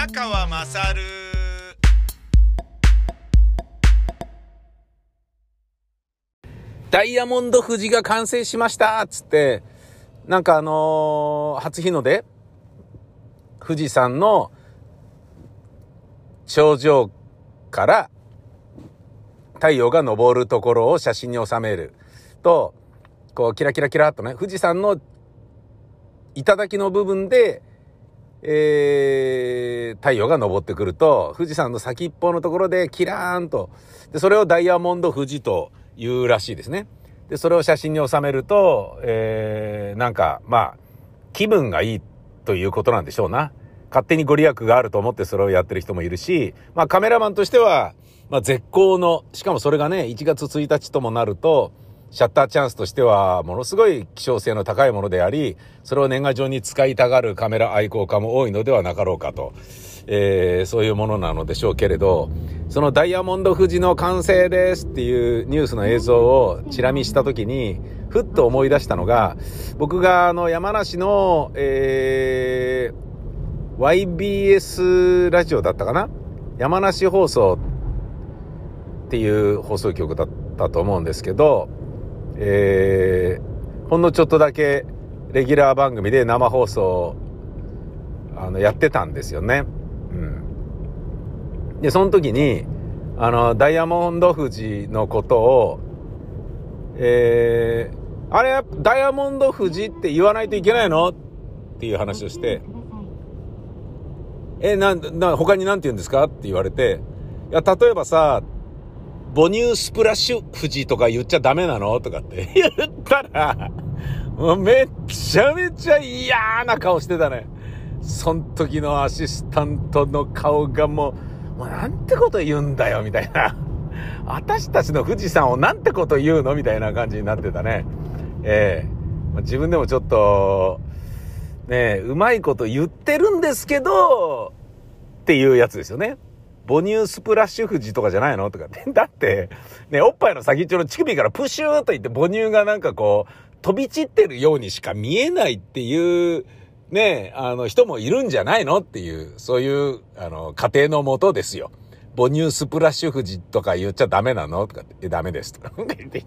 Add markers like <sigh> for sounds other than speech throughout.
宮川まさるダイヤモンド富士が完成しましたっつって、なんかあのー初日の出富士山の頂上から太陽が昇るところを写真に収める。と、こうキラキラキラっとね、富士山の頂の部分で、えー、太陽が昇ってくると、富士山の先っぽのところでキラーンと、で、それをダイヤモンド富士と言うらしいですね。で、それを写真に収めると、えー、なんか、まあ、気分がいいということなんでしょうな。勝手にご利益があると思ってそれをやってる人もいるし、まあカメラマンとしては、まあ絶好の、しかもそれがね、1月1日ともなると、シャッターチャンスとしては、ものすごい希少性の高いものであり、それを年賀状に使いたがるカメラ愛好家も多いのではなかろうかと、えー、そういうものなのでしょうけれど、そのダイヤモンド富士の完成ですっていうニュースの映像をチラ見したときに、ふっと思い出したのが、僕があの山梨の、えー、YBS ラジオだったかな？山梨放送っていう放送局だったと思うんですけど、えー、ほんのちょっとだけレギュラー番組で生放送あのやってたんですよね。うん。で、その時に、あの、ダイヤモンド富士のことを、えー、あれ、ダイヤモンド富士って言わないといけないの？っていう話をして、え、なん、な、他に何て言うんですか？って言われて、いや、例えばさ、母乳スプラッシュ富士とか言っちゃダメなの？とかって <laughs> 言ったら、めっちゃめちゃ嫌な顔してたね。そん時のアシスタントの顔がもう、もうなんてこと言うんだよ、みたいな。私たちの富士山をなんてこと言うのみたいな感じになってたね。ええ自分でもちょっと、ねえ、うまいこと言ってるんですけど、っていうやつですよね。母乳スプラッシュ富士とかじゃないの？とかって。<laughs> だって、ね、おっぱいの先っちょの乳首からプシューといって母乳がなんかこう、飛び散ってるようにしか見えないっていう、ね、あの人もいるんじゃないの？っていう、そういう、あの、家庭のもとですよ。母乳スプラッシュ富士とか言っちゃダメなの？とかって、えダメです。とか言って。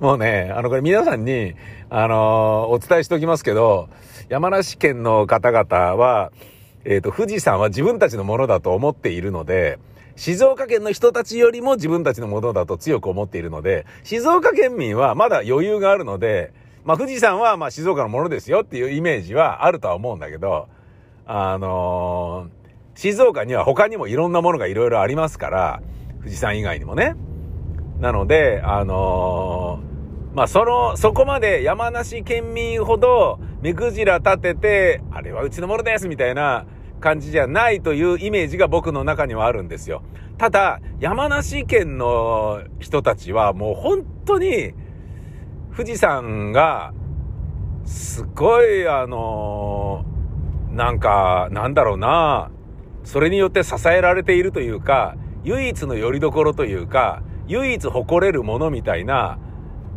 もうね、あの、これ皆さんに、あのお伝えしておきますけど、山梨県の方々は、えっ、と、富士山は自分たちのものだと思っているので、静岡県の人たちよりも自分たちのものだと強く思っているので、静岡県民はまだ余裕があるので、まあ富士山はま静岡のものですよっていうイメージはあるとは思うんだけど、あのー静岡には他にもいろんなものがいろいろありますから、富士山以外にもね。なので、あのーまあ、その、そこまで山梨県民ほど目くじら立てて、あれはうちのものですみたいな感じじゃないというイメージが僕の中にはあるんですよ。ただ、山梨県の人たちはもう本当に、富士山が、すごい、あのなんか、なんだろうな、それによって支えられているというか、唯一の拠り所というか、唯一誇れるものみたいな、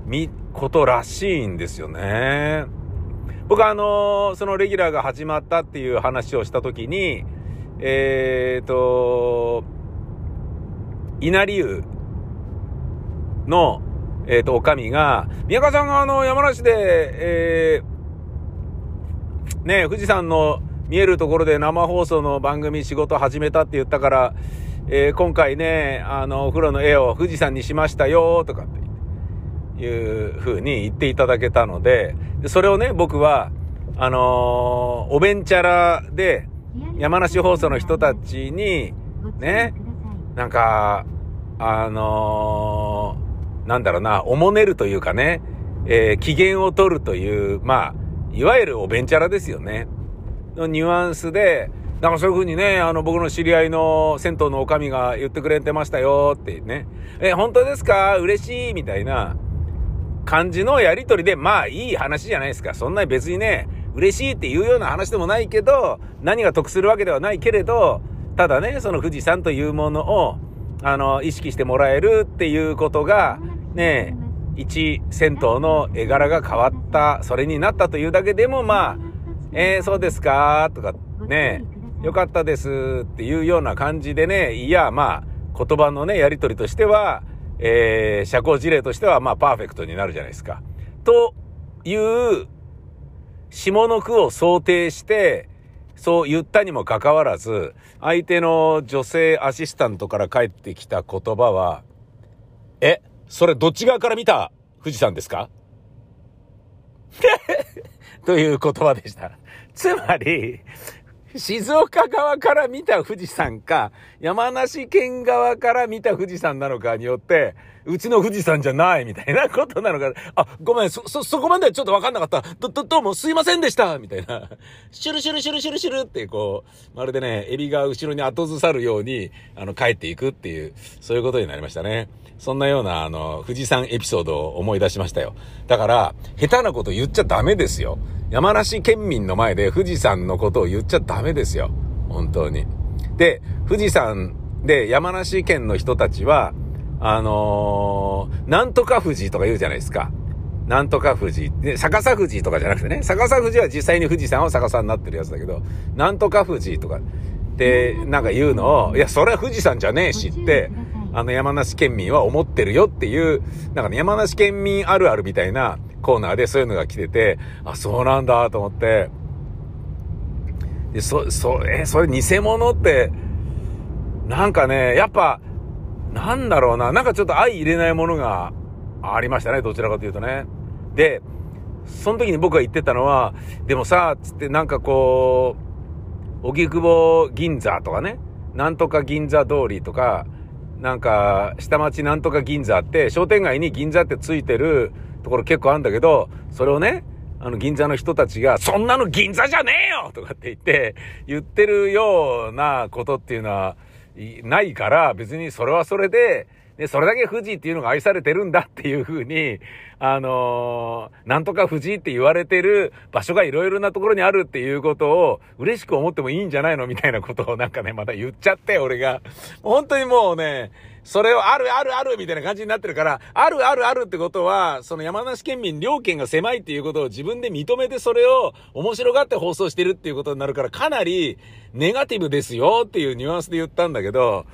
み、ことらしいんですよね。僕はあのーそのレギュラーが始まったっていう話をしたときに、えーと、稲荷湯の、えーと、おかみが、宮川さんがあの、山梨で、えーね、富士山の見えるところで生放送の番組仕事始めたって言ったから、えー今回ね、あの、お風呂の絵を富士山にしましたよ、とかって。いう風に言っていただけたので、それをね、僕は、あのーおべんちゃらで、山梨放送の人たちに、ね、なんか、あのーなんだろうな、おもねるというかね、えー機嫌を取るという、まあ、いわゆるおべんちゃらですよね。のニュアンスで、なんかそういう風にね、あの、僕の知り合いの銭湯のおかみが言ってくれてましたよってね。え、本当ですか？嬉しいみたいな感じのやりとりで、まあいい話じゃないですか。そんなに別にね、嬉しいっていうような話でもないけど、何が得するわけではないけれど、ただね、その富士山というものを、あの、意識してもらえるっていうことが、ね、一銭湯の絵柄が変わった、それになったというだけでも、まあ、えー、そうですかとか、ね、よかったですっていうような感じでね、いや、まあ、言葉のね、やりとりとしては、えー、社交辞令としては、まあ、パーフェクトになるじゃないですか。という、下の句を想定して、そう言ったにもかかわらず、相手の女性アシスタントから返ってきた言葉は、え、それどっち側から見た富士山ですか？<laughs> という言葉でした。つまり、静岡側から見た富士山か、山梨県側から見た富士山なのかによって、うちの富士山じゃないみたいなことなのか、<laughs> あ、ごめん、そ、そ、そこまではちょっとわかんなかった。ど、ど、どうもすいませんでしたみたいな。<laughs> シュルシュルシュルシュルシュルってこう、まるでね、エビが後ろに後ずさるように、あの、帰っていくっていう、そういうことになりましたね。そんなような、あの、富士山エピソードを思い出しましたよ。だから、下手なこと言っちゃダメですよ。山梨県民の前で富士山のことを言っちゃダメですよ。本当に。で、富士山で山梨県の人たちは、あのー、なんとか富士とか言うじゃないですか。なんとか富士。で、逆さ富士とかじゃなくてね。逆さ富士は実際に富士山は逆さになってるやつだけど、なんとか富士とかってなんか言うのを、いや、それは富士山じゃねえしって、あの山梨県民は思ってるよっていう、なんかね、山梨県民あるあるみたいなコーナーでそういうのが来てて、あ、そうなんだと思って、で、そ、そ、え、それ偽物って、なんかね、やっぱ、なんだろうな、なんかちょっと相入れないものがありましたね、どちらかというとね。で、その時に僕が言ってたのは、でもさ、つってなんかこう、荻窪銀座とかね、なんとか銀座通りとか、なんか、下町なんとか銀座って、商店街に銀座ってついてるところ結構あるんだけど、それをね、あの銀座の人たちが、そんなの銀座じゃねえよとかって言って、言ってるようなことっていうのは、ないから、別にそれはそれで、で、それだけ富士っていうのが愛されてるんだっていうふうに、あのー、なんとか富士って言われてる場所がいろいろなところにあるっていうことを嬉しく思ってもいいんじゃないのみたいなことをなんかね、また言っちゃって、俺が。本当にもうね、それをあるあるあるみたいな感じになってるから、あるあるあるってことは、その山梨県民両県が狭いっていうことを自分で認めてそれを面白がって放送してるっていうことになるから、かなりネガティブですよっていうニュアンスで言ったんだけど、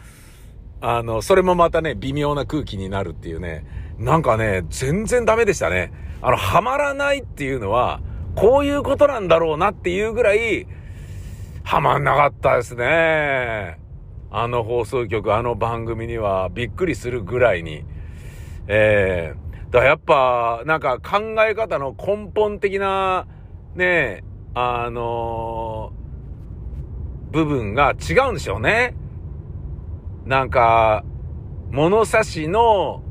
あの、それもまたね、微妙な空気になるっていうね、なんかね、全然ダメでしたね。あの、はまらないっていうのは、こういうことなんだろうなっていうぐらい、はまんなかったですね。あの放送局、あの番組にはびっくりするぐらいに。えー、だからやっぱ、なんか考え方の根本的な、ね、あのー、部分が違うんでしょうね。なんか、物差しの、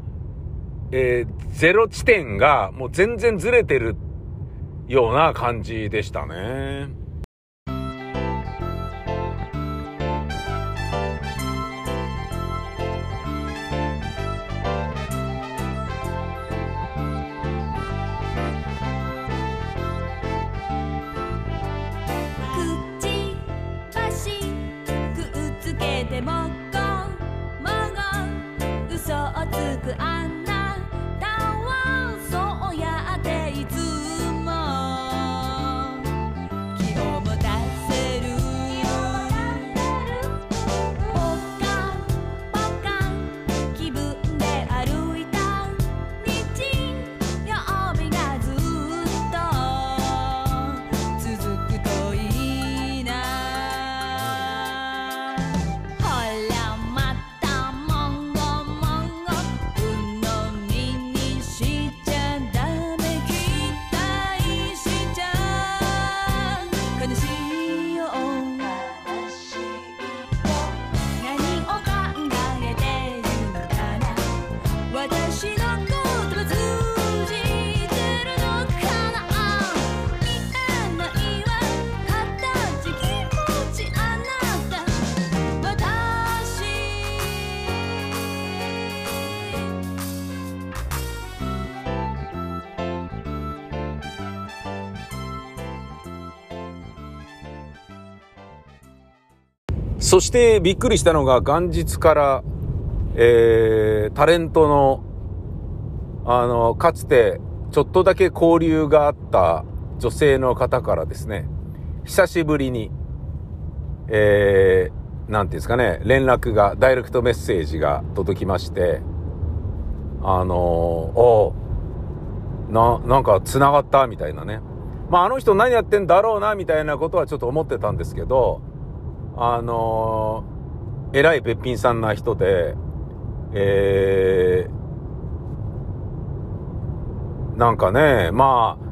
えー、ゼロ地点がもう全然ずれてるような感じでしたね。そしてびっくりしたのが元日から、えー、タレントの、あの、かつてちょっとだけ交流があった女性の方からですね、久しぶりに、えー、なんていうんですかね、連絡が、ダイレクトメッセージが届きまして、あのー、おな、なんか繋がったみたいなね。まあ、あの人何やってんだろうな、みたいなことはちょっと思ってたんですけど、あのー、偉いべっぴんさんな人で、えー、なんかね、まあ、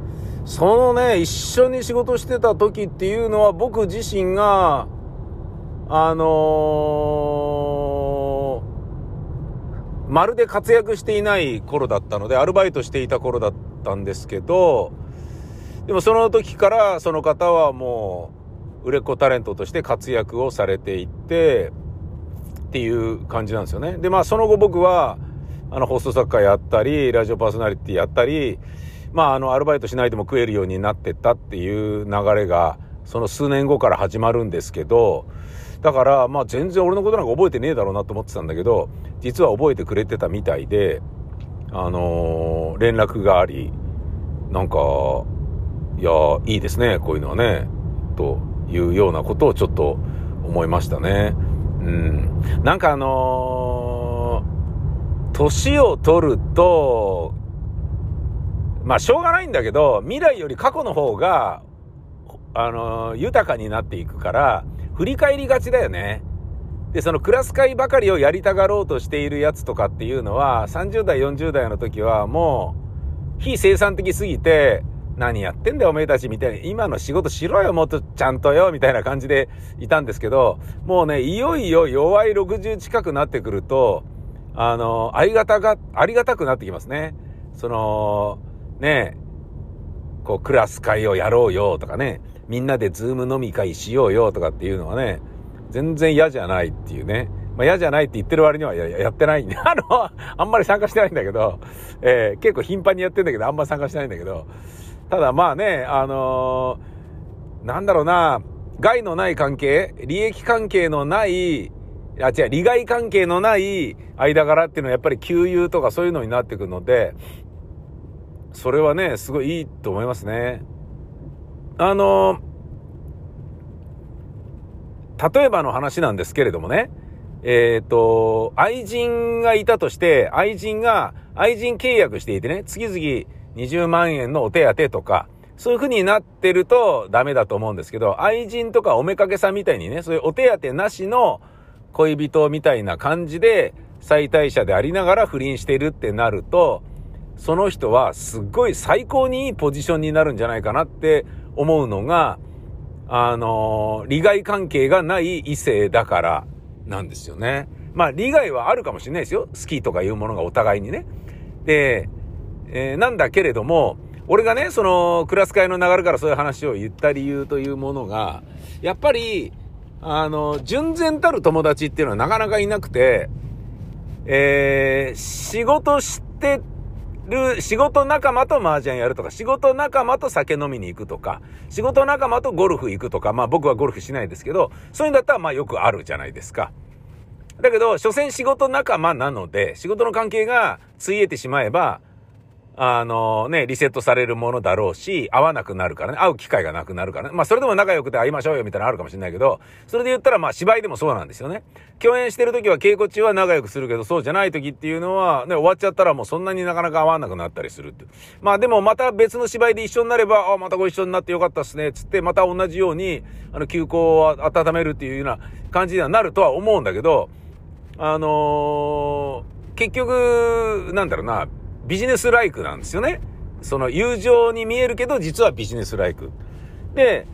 そのね、一緒に仕事してた時っていうのは僕自身が、あのー、まるで活躍していない頃だったので、アルバイトしていた頃だったんですけど、でもその時からその方はもう売れっ子タレントとして活躍をされていってっていう感じなんですよね。で、まあその後僕はあの放送作家やったり、ラジオパーソナリティやったり、まああのアルバイトしないでも食えるようになってったっていう流れがその数年後から始まるんですけど、だからまあ全然俺のことなんか覚えてねえだろうなと思ってたんだけど、実は覚えてくれてたみたいで、あのー、連絡があり、なんか、いや、いいですね、こういうのはね、というようなことをちょっと思いましたね。うん。なんかあのー、年を取ると、まあしょうがないんだけど、未来より過去の方が、あのー、豊かになっていくから、振り返りがちだよね。で、そのクラス会ばかりをやりたがろうとしているやつとかっていうのは、30代、40代の時はもう、非生産的すぎて、何やってんだよおめえたちみたいに、今の仕事しろよもっとちゃんとよみたいな感じでいたんですけど、もうね、いよいよ弱い60近くなってくると、あの、ありがたが、ありがたくなってきますね。その、ね、こうクラス会をやろうよとかね、みんなでズーム飲み会しようよとかっていうのはね、全然嫌じゃないっていうね。まあ嫌じゃないって言ってる割にはややってないんで、<laughs> あの、あんまり参加してないんだけど、えー、結構頻繁にやってんだけど、あんまり参加してないんだけど、ただまあね、あのー、なんだろうな、害のない関係、利益関係のない、あ、違う、利害関係のない間柄っていうのはやっぱり給油とかそういうのになってくるので、それはね、すごいいいと思いますね。あのー、例えばの話なんですけれどもね、えっ、ー、と、愛人がいたとして、愛人が、愛人契約していてね、次々、20万円のお手当とか、そういう風になってるとダメだと思うんですけど、愛人とかおめかけさんみたいにね、そういうお手当なしの恋人みたいな感じで、最大者でありながら不倫してるってなると、その人はすっごい最高にいいポジションになるんじゃないかなって思うのが、あの利害関係がない異性だからなんですよね。まあ、利害はあるかもしれないですよ。好きとかいうものがお互いにね。で、えー、なんだけれども、俺がね、その、クラス会の流れからそういう話を言った理由というものが、やっぱり、あの、純然たる友達っていうのはなかなかいなくて、えー、仕事してる、仕事仲間と麻雀やるとか、仕事仲間と酒飲みに行くとか、仕事仲間とゴルフ行くとか、まあ僕はゴルフしないですけど、そういうんだったらまあよくあるじゃないですか。だけど、所詮仕事仲間なので、仕事の関係がついえてしまえば、あのね、リセットされるものだろうし、会わなくなるからね、会う機会がなくなるからね。まあそれでも仲良くて会いましょうよみたいなのあるかもしれないけど、それで言ったらまあ芝居でもそうなんですよね。共演してる時は稽古中は仲良くするけど、そうじゃない時っていうのはね、終わっちゃったらもうそんなになかなか会わなくなったりするって。まあでもまた別の芝居で一緒になれば、あ、またご一緒になってよかったっすね、つってまた同じように、あの、休校を温めるっていうような感じにはなるとは思うんだけど、あのー、結局、なんだろうな、ビジネスライクなんですよね。その友情に見えるけど、実はビジネスライク。で、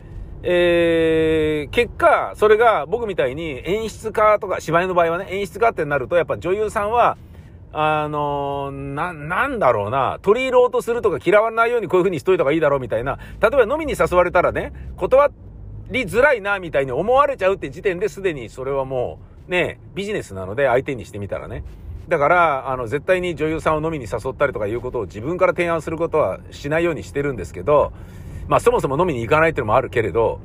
えー、結果、それが僕みたいに演出家とか、芝居の場合はね、演出家ってなると、やっぱ女優さんは、あのー、な、なんだろうな、取り入ろうとするとか嫌わないようにこういう風にしといた方がいいだろうみたいな、例えば飲みに誘われたらね、断りづらいな、みたいに思われちゃうって時点ですでにそれはもう、ね、ビジネスなので相手にしてみたらね。だから、あの、絶対に女優さんを飲みに誘ったりとかいうことを自分から提案することはしないようにしてるんですけど、まあ、そもそも飲みに行かないっていうのもあるけれど、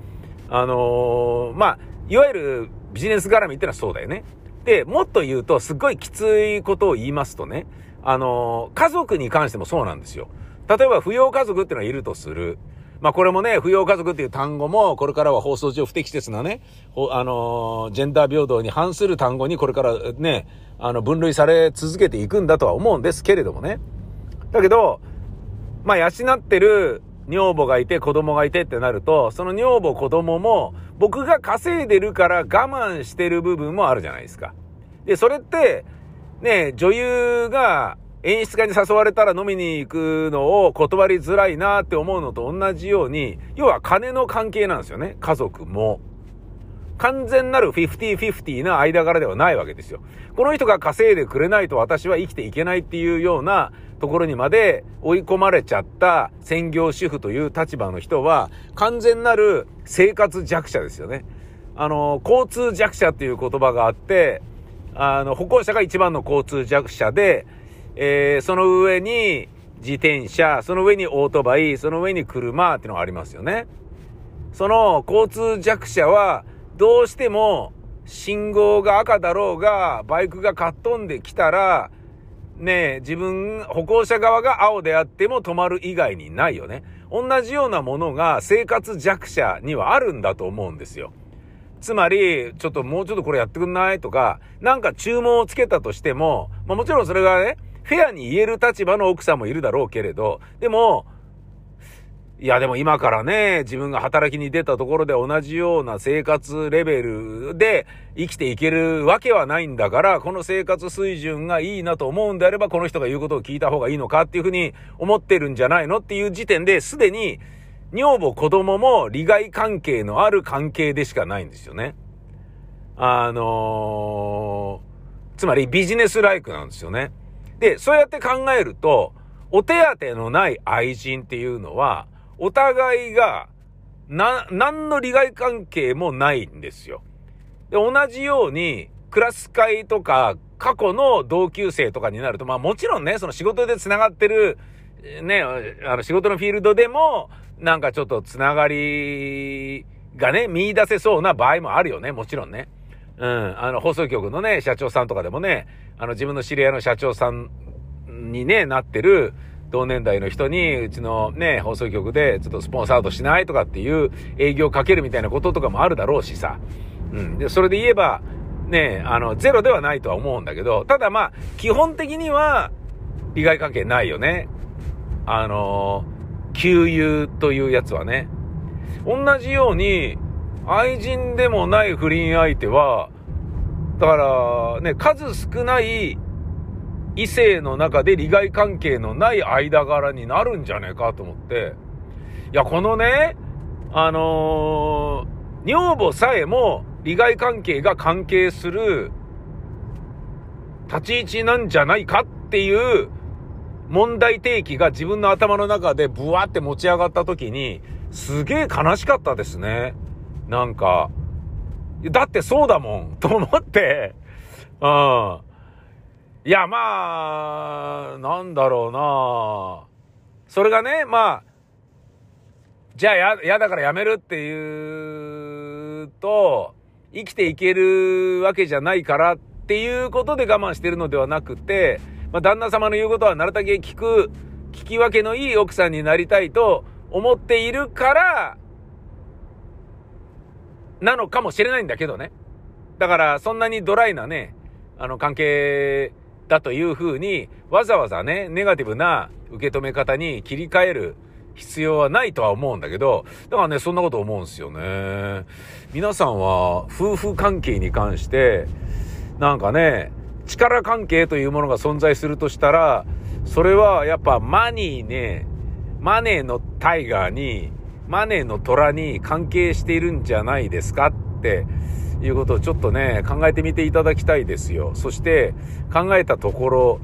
あのー、まあ、いわゆるビジネス絡みってのはそうだよね。で、もっと言うと、すっごいきついことを言いますとね、あのー、家族に関してもそうなんですよ。例えば、扶養家族っていうのはいるとする。まあこれもね、扶養家族っていう単語も、これからは放送上不適切なね、あのー、ジェンダー平等に反する単語にこれからね、あの、分類され続けていくんだとは思うんですけれどもね。だけど、まあ養ってる女房がいて子供がいてってなると、その女房子供も僕が稼いでるから我慢してる部分もあるじゃないですか。で、それって、ね、女優が演出家に誘われたら飲みに行くのを断りづらいなって思うのと同じように、要は金の関係なんですよね。家族も。完全なる50-50な間柄ではないわけですよ。この人が稼いでくれないと私は生きていけないっていうようなところにまで追い込まれちゃった専業主婦という立場の人は完全なる生活弱者ですよね。あの、交通弱者っていう言葉があって、あの、歩行者が一番の交通弱者で、えー、その上に自転車、その上にオートバイ、その上に車っていうのがありますよね。その交通弱者はどうしても信号が赤だろうが、バイクがかっ飛んできたら、ねえ、自分、歩行者側が青であっても止まる以外にないよね。同じようなものが生活弱者にはあるんだと思うんですよ。つまり、ちょっともうちょっとこれやってくんない？とか、なんか注文をつけたとしても、まあもちろんそれがね、フェアに言える立場の奥さんもいるだろうけれど、でも、いやでも今からね、自分が働きに出たところで同じような生活レベルで生きていけるわけはないんだから、この生活水準がいいなと思うんであれば、この人が言うことを聞いた方がいいのかっていうふうに思ってるんじゃないのっていう時点ですでに、女房子供も利害関係のある関係でしかないんですよね。あのー、つまりビジネスライクなんですよね。で、そうやって考えると、お手当のない愛人っていうのは、お互いが、な、何の利害関係もないんですよ。で、同じように、クラス会とか、過去の同級生とかになると、まあもちろんね、その仕事で繋がってる、ね、あの仕事のフィールドでも、なんかちょっと繋がりがね、見出せそうな場合もあるよね、もちろんね。うん、あの、放送局のね、社長さんとかでもね、あの、自分の知り合いの社長さんにね、なってる、同年代の人に、うちのね、放送局でちょっとスポンサードしないとかっていう営業かけるみたいなこととかもあるだろうしさ。うん。で、それで言えば、ね、あの、ゼロではないとは思うんだけど、ただまあ、基本的には、利害関係ないよね。あの、給油というやつはね。同じように、愛人でもない不倫相手は、だからね、数少ない異性の中で利害関係のない間柄になるんじゃねえかと思って。いや、このね、あのー、女房さえも利害関係が関係する立ち位置なんじゃないかっていう問題提起が自分の頭の中でブワって持ち上がった時に、すげえ悲しかったですね。なんか、だってそうだもん、<laughs> と思って、うん。いや、まあ、なんだろうなそれがね、まあ、じゃあや、やだからやめるっていうと、生きていけるわけじゃないからっていうことで我慢してるのではなくて、まあ、旦那様の言うことはなるだけ聞く、聞き分けのいい奥さんになりたいと思っているから、なのかもしれないんだけどね。だから、そんなにドライなね、あの、関係だというふうに、わざわざね、ネガティブな受け止め方に切り替える必要はないとは思うんだけど、だからね、そんなこと思うんすよね。皆さんは夫婦関係に関して、なんかね、力関係というものが存在するとしたら、それはやっぱマニーね、マネーのタイガーに、マネーの虎に関係しているんじゃないですかっていうことをちょっとね、考えてみていただきたいですよ。そして考えたところ、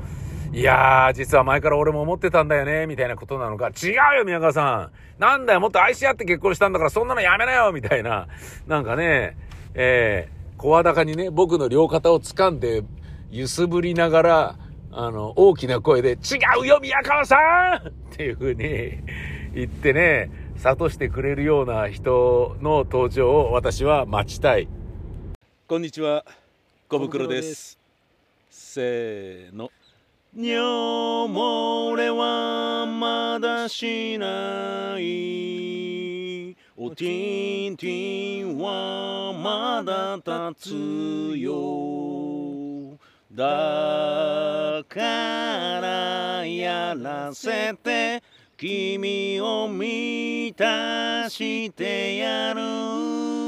いやー、実は前から俺も思ってたんだよね、みたいなことなのか。違うよ、宮川さん。なんだよ、もっと愛し合って結婚したんだから、そんなのやめなよ、みたいな。なんかね、えー、声高にね、僕の両肩を掴んで、揺すぶりながら、あの、大きな声で、違うよ、宮川さんっていう風に言ってね、諭してくれるような人の登場を私は待ちたい。こんにちは。小袋です。せーの。尿漏れはまだしない。おティンティンはまだ立つよ。だからやらせて君を満たしてやる。